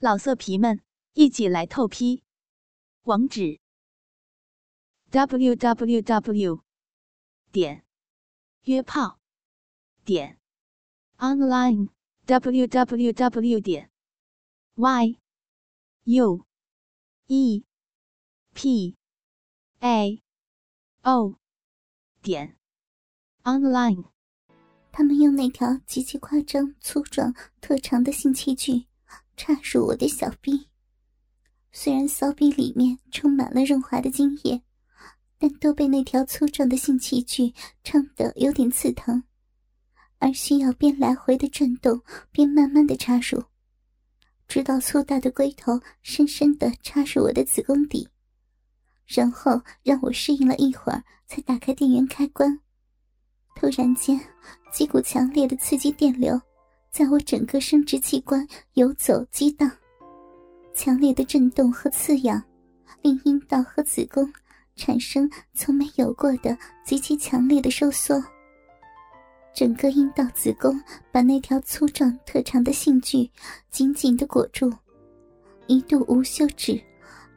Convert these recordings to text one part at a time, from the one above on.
老色皮们，一起来透批！网址：w w w 点约炮点 online w w w 点 y u e p a o 点 online。他们用那条极其夸张、粗壮、特长的性器具。插入我的小臂，虽然骚逼里面充满了润滑的精液，但都被那条粗壮的性器具撑得有点刺疼，而需要边来回的转动，边慢慢的插入，直到粗大的龟头深深的插入我的子宫底，然后让我适应了一会儿，才打开电源开关。突然间，几股强烈的刺激电流。在我整个生殖器官游走激荡，强烈的震动和刺痒，令阴道和子宫产生从没有过的极其强烈的收缩。整个阴道、子宫把那条粗壮特长的性具紧紧的裹住，一度无休止，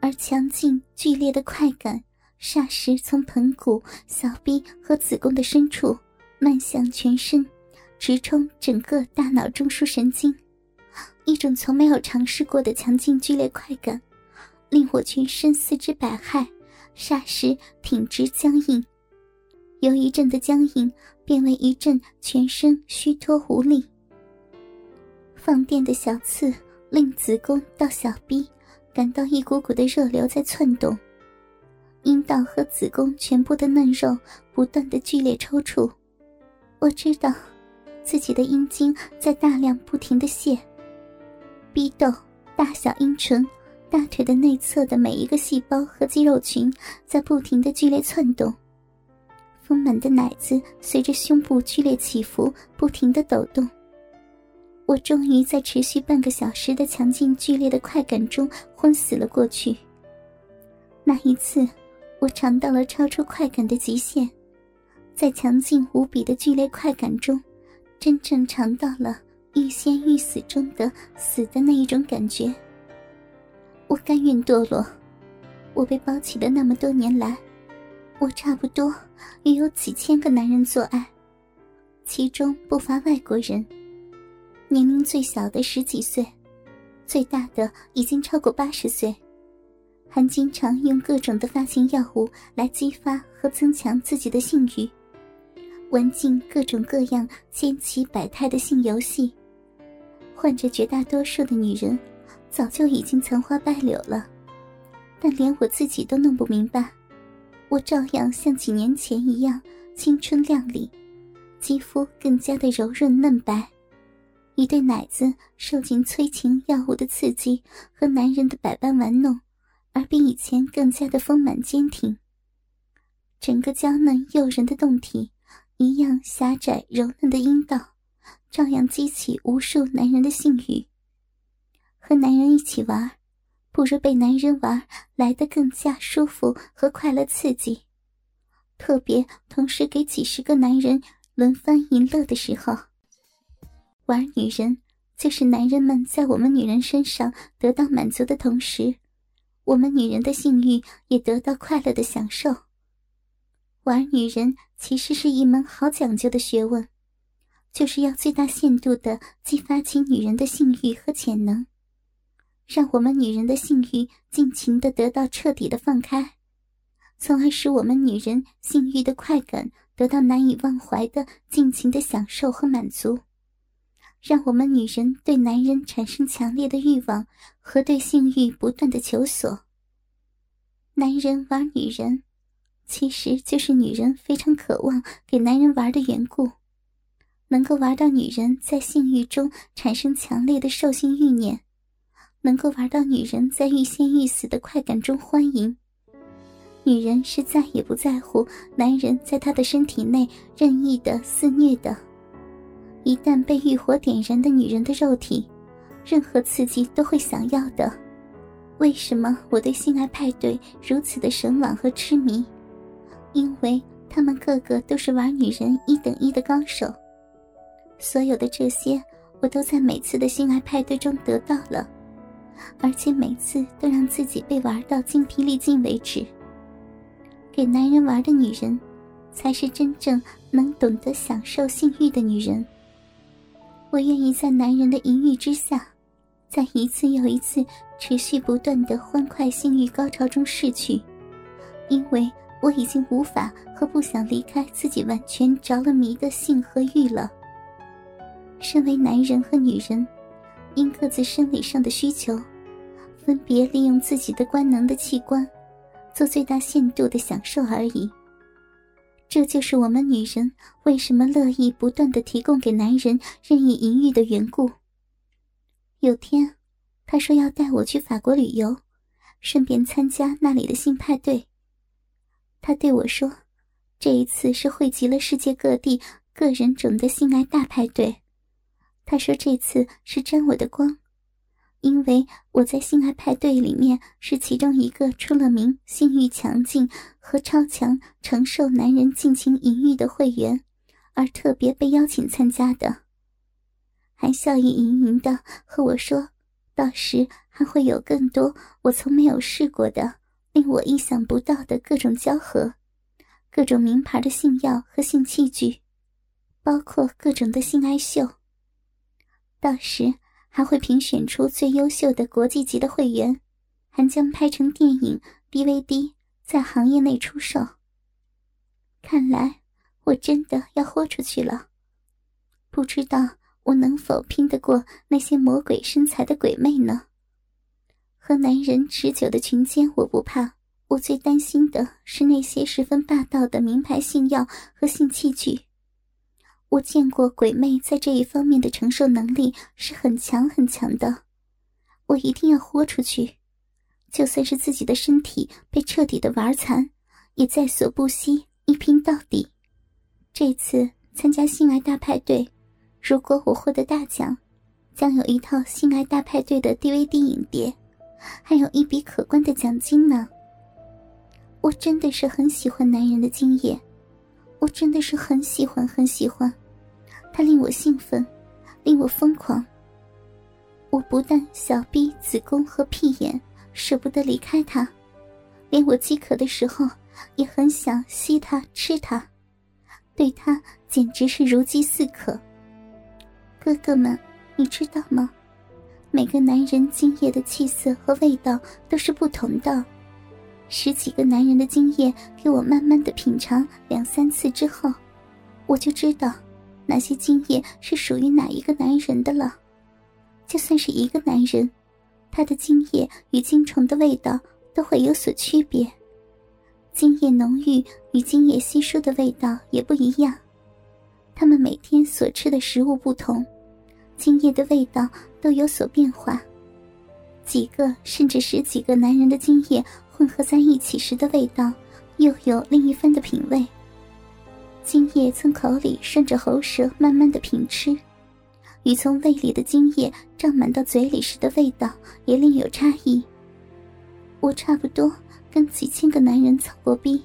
而强劲剧烈的快感霎时从盆骨、小臂和子宫的深处漫向全身。直冲整个大脑中枢神经，一种从没有尝试过的强劲剧烈快感，令我全身四肢百骸，霎时挺直僵硬。由一阵的僵硬变为一阵全身虚脱无力。放电的小刺令子宫到小臂感到一股股的热流在窜动，阴道和子宫全部的嫩肉不断的剧烈抽搐。我知道。自己的阴茎在大量不停的泄，逼斗、大小阴唇、大腿的内侧的每一个细胞和肌肉群在不停的剧烈窜动，丰满的奶子随着胸部剧烈起伏，不停的抖动。我终于在持续半个小时的强劲剧烈的快感中昏死了过去。那一次，我尝到了超出快感的极限，在强劲无比的剧烈快感中。真正尝到了欲仙欲死中的死的那一种感觉。我甘愿堕落。我被包起的那么多年来，我差不多也有几千个男人做爱，其中不乏外国人。年龄最小的十几岁，最大的已经超过八十岁，还经常用各种的发情药物来激发和增强自己的性欲。玩尽各种各样千奇百态的性游戏，换着绝大多数的女人，早就已经残花败柳了，但连我自己都弄不明白，我照样像几年前一样青春靓丽，肌肤更加的柔润嫩白，一对奶子受尽催情药物的刺激和男人的百般玩弄，而比以前更加的丰满坚挺，整个娇嫩诱人的胴体。一样狭窄柔嫩的阴道，照样激起无数男人的性欲。和男人一起玩，不如被男人玩来的更加舒服和快乐刺激。特别同时给几十个男人轮番淫乐的时候，玩女人就是男人们在我们女人身上得到满足的同时，我们女人的性欲也得到快乐的享受。玩女人其实是一门好讲究的学问，就是要最大限度的激发起女人的性欲和潜能，让我们女人的性欲尽情的得到彻底的放开，从而使我们女人性欲的快感得到难以忘怀的尽情的享受和满足，让我们女人对男人产生强烈的欲望和对性欲不断的求索。男人玩女人。其实就是女人非常渴望给男人玩的缘故，能够玩到女人在性欲中产生强烈的兽性欲念，能够玩到女人在欲仙欲死的快感中欢迎。女人是再也不在乎男人在她的身体内任意的肆虐的，一旦被欲火点燃的女人的肉体，任何刺激都会想要的。为什么我对性爱派对如此的神往和痴迷？因为他们个个都是玩女人一等一的高手，所有的这些我都在每次的性爱派对中得到了，而且每次都让自己被玩到精疲力尽为止。给男人玩的女人，才是真正能懂得享受性欲的女人。我愿意在男人的淫欲之下，在一次又一次持续不断的欢快性欲高潮中逝去，因为我已经无法和不想离开自己完全着了迷的性和欲了。身为男人和女人，因各自生理上的需求，分别利用自己的官能的器官，做最大限度的享受而已。这就是我们女人为什么乐意不断的提供给男人任意淫欲的缘故。有天，他说要带我去法国旅游，顺便参加那里的性派对。他对我说：“这一次是汇集了世界各地各人种的性爱大派对。”他说这次是沾我的光。因为我在性爱派对里面是其中一个出了名性欲强劲和超强承受男人尽情淫欲的会员，而特别被邀请参加的，还笑意盈盈的和我说，到时还会有更多我从没有试过的、令我意想不到的各种交合，各种名牌的性药和性器具，包括各种的性爱秀。到时。还会评选出最优秀的国际级的会员，还将拍成电影、DVD，在行业内出售。看来我真的要豁出去了，不知道我能否拼得过那些魔鬼身材的鬼魅呢？和男人持久的群奸我不怕，我最担心的是那些十分霸道的名牌性药和性器具。我见过鬼魅在这一方面的承受能力是很强很强的，我一定要豁出去，就算是自己的身体被彻底的玩残，也在所不惜，一拼到底。这次参加性爱大派对，如果我获得大奖，将有一套性爱大派对的 DVD 影碟，还有一笔可观的奖金呢。我真的是很喜欢男人的精液，我真的是很喜欢很喜欢。他令我兴奋，令我疯狂。我不但小臂、子宫和屁眼舍不得离开他，连我饥渴的时候也很想吸他、吃他，对他简直是如饥似渴。哥哥们，你知道吗？每个男人精液的气色和味道都是不同的。十几个男人的精液给我慢慢的品尝两三次之后，我就知道。哪些精液是属于哪一个男人的了？就算是一个男人，他的精液与精虫的味道都会有所区别，精液浓郁与精液稀疏的味道也不一样。他们每天所吃的食物不同，精液的味道都有所变化。几个甚至十几个男人的精液混合在一起时的味道，又有另一番的品味。精液从口里顺着喉舌慢慢的品吃，与从胃里的精液胀满到嘴里时的味道也另有差异。我差不多跟几千个男人操过逼，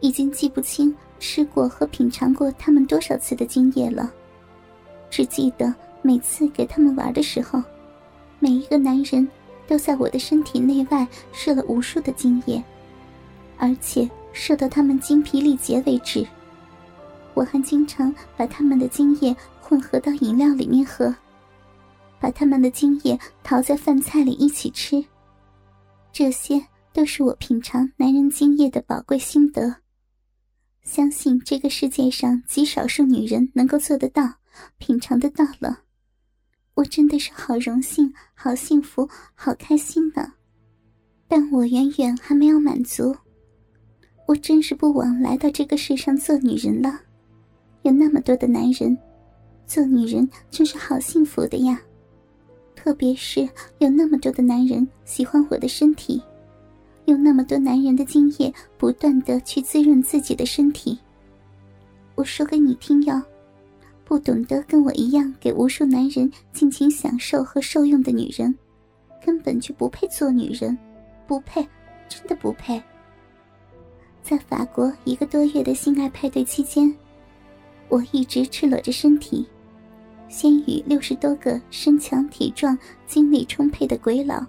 已经记不清吃过和品尝过他们多少次的精液了，只记得每次给他们玩的时候，每一个男人都在我的身体内外射了无数的精液，而且射到他们精疲力竭为止。我还经常把他们的精液混合到饮料里面喝，把他们的精液淘在饭菜里一起吃。这些都是我品尝男人精液的宝贵心得。相信这个世界上极少数女人能够做得到、品尝得到了。我真的是好荣幸、好幸福、好开心呢！但我远远还没有满足。我真是不枉来到这个世上做女人了。有那么多的男人，做女人真是好幸福的呀！特别是有那么多的男人喜欢我的身体，有那么多男人的精液不断的去滋润自己的身体。我说给你听哟，不懂得跟我一样给无数男人尽情享受和受用的女人，根本就不配做女人，不配，真的不配。在法国一个多月的性爱派对期间。我一直赤裸着身体，先与六十多个身强体壮、精力充沛的鬼佬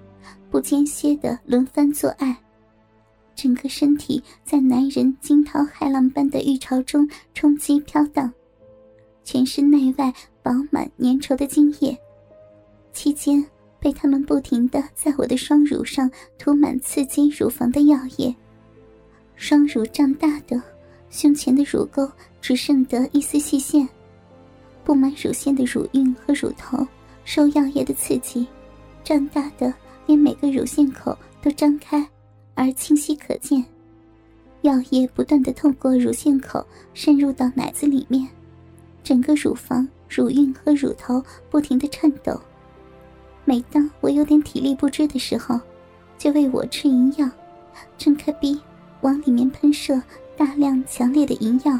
不间歇的轮番做爱，整个身体在男人惊涛骇浪般的浴潮中冲击飘荡，全身内外饱满粘稠的精液，期间被他们不停的在我的双乳上涂满刺激乳房的药液，双乳胀大的，胸前的乳沟只剩得一丝细线。布满乳腺的乳晕和乳头受药液的刺激，胀大的连每个乳腺口都张开，而清晰可见。药液不断的透过乳腺口渗入到奶子里面，整个乳房、乳晕和乳头不停的颤抖。每当我有点体力不支的时候，就喂我吃银药，睁开逼往里面喷射大量强烈的银药，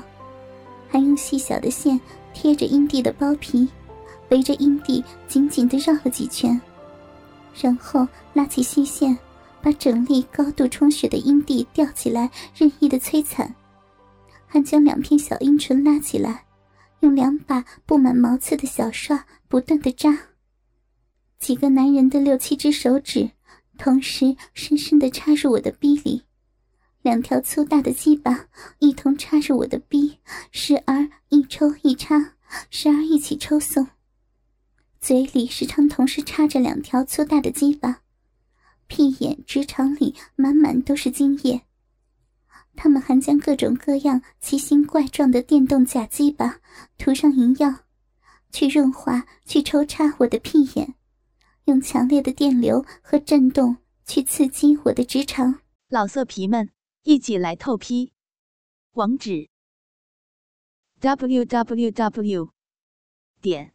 还用细小的线。贴着阴蒂的包皮，围着阴蒂紧紧的绕了几圈，然后拉起细线，把整粒高度充血的阴蒂吊起来，任意的摧残，还将两片小阴唇拉起来，用两把布满毛刺的小刷不断的扎。几个男人的六七只手指，同时深深的插入我的逼里。两条粗大的鸡巴一同插入我的逼，时而一抽一插，时而一起抽送。嘴里时常同时插着两条粗大的鸡巴，屁眼、直肠里满满都是精液。他们还将各种各样奇形怪状的电动假鸡巴涂上银药，去润滑、去抽插我的屁眼，用强烈的电流和震动去刺激我的直肠。老色皮们。一起来透批，网址：w w w 点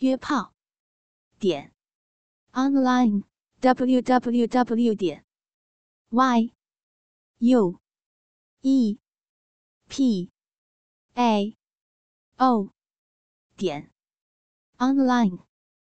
约炮点 online w w w 点 y u e p a o 点 online。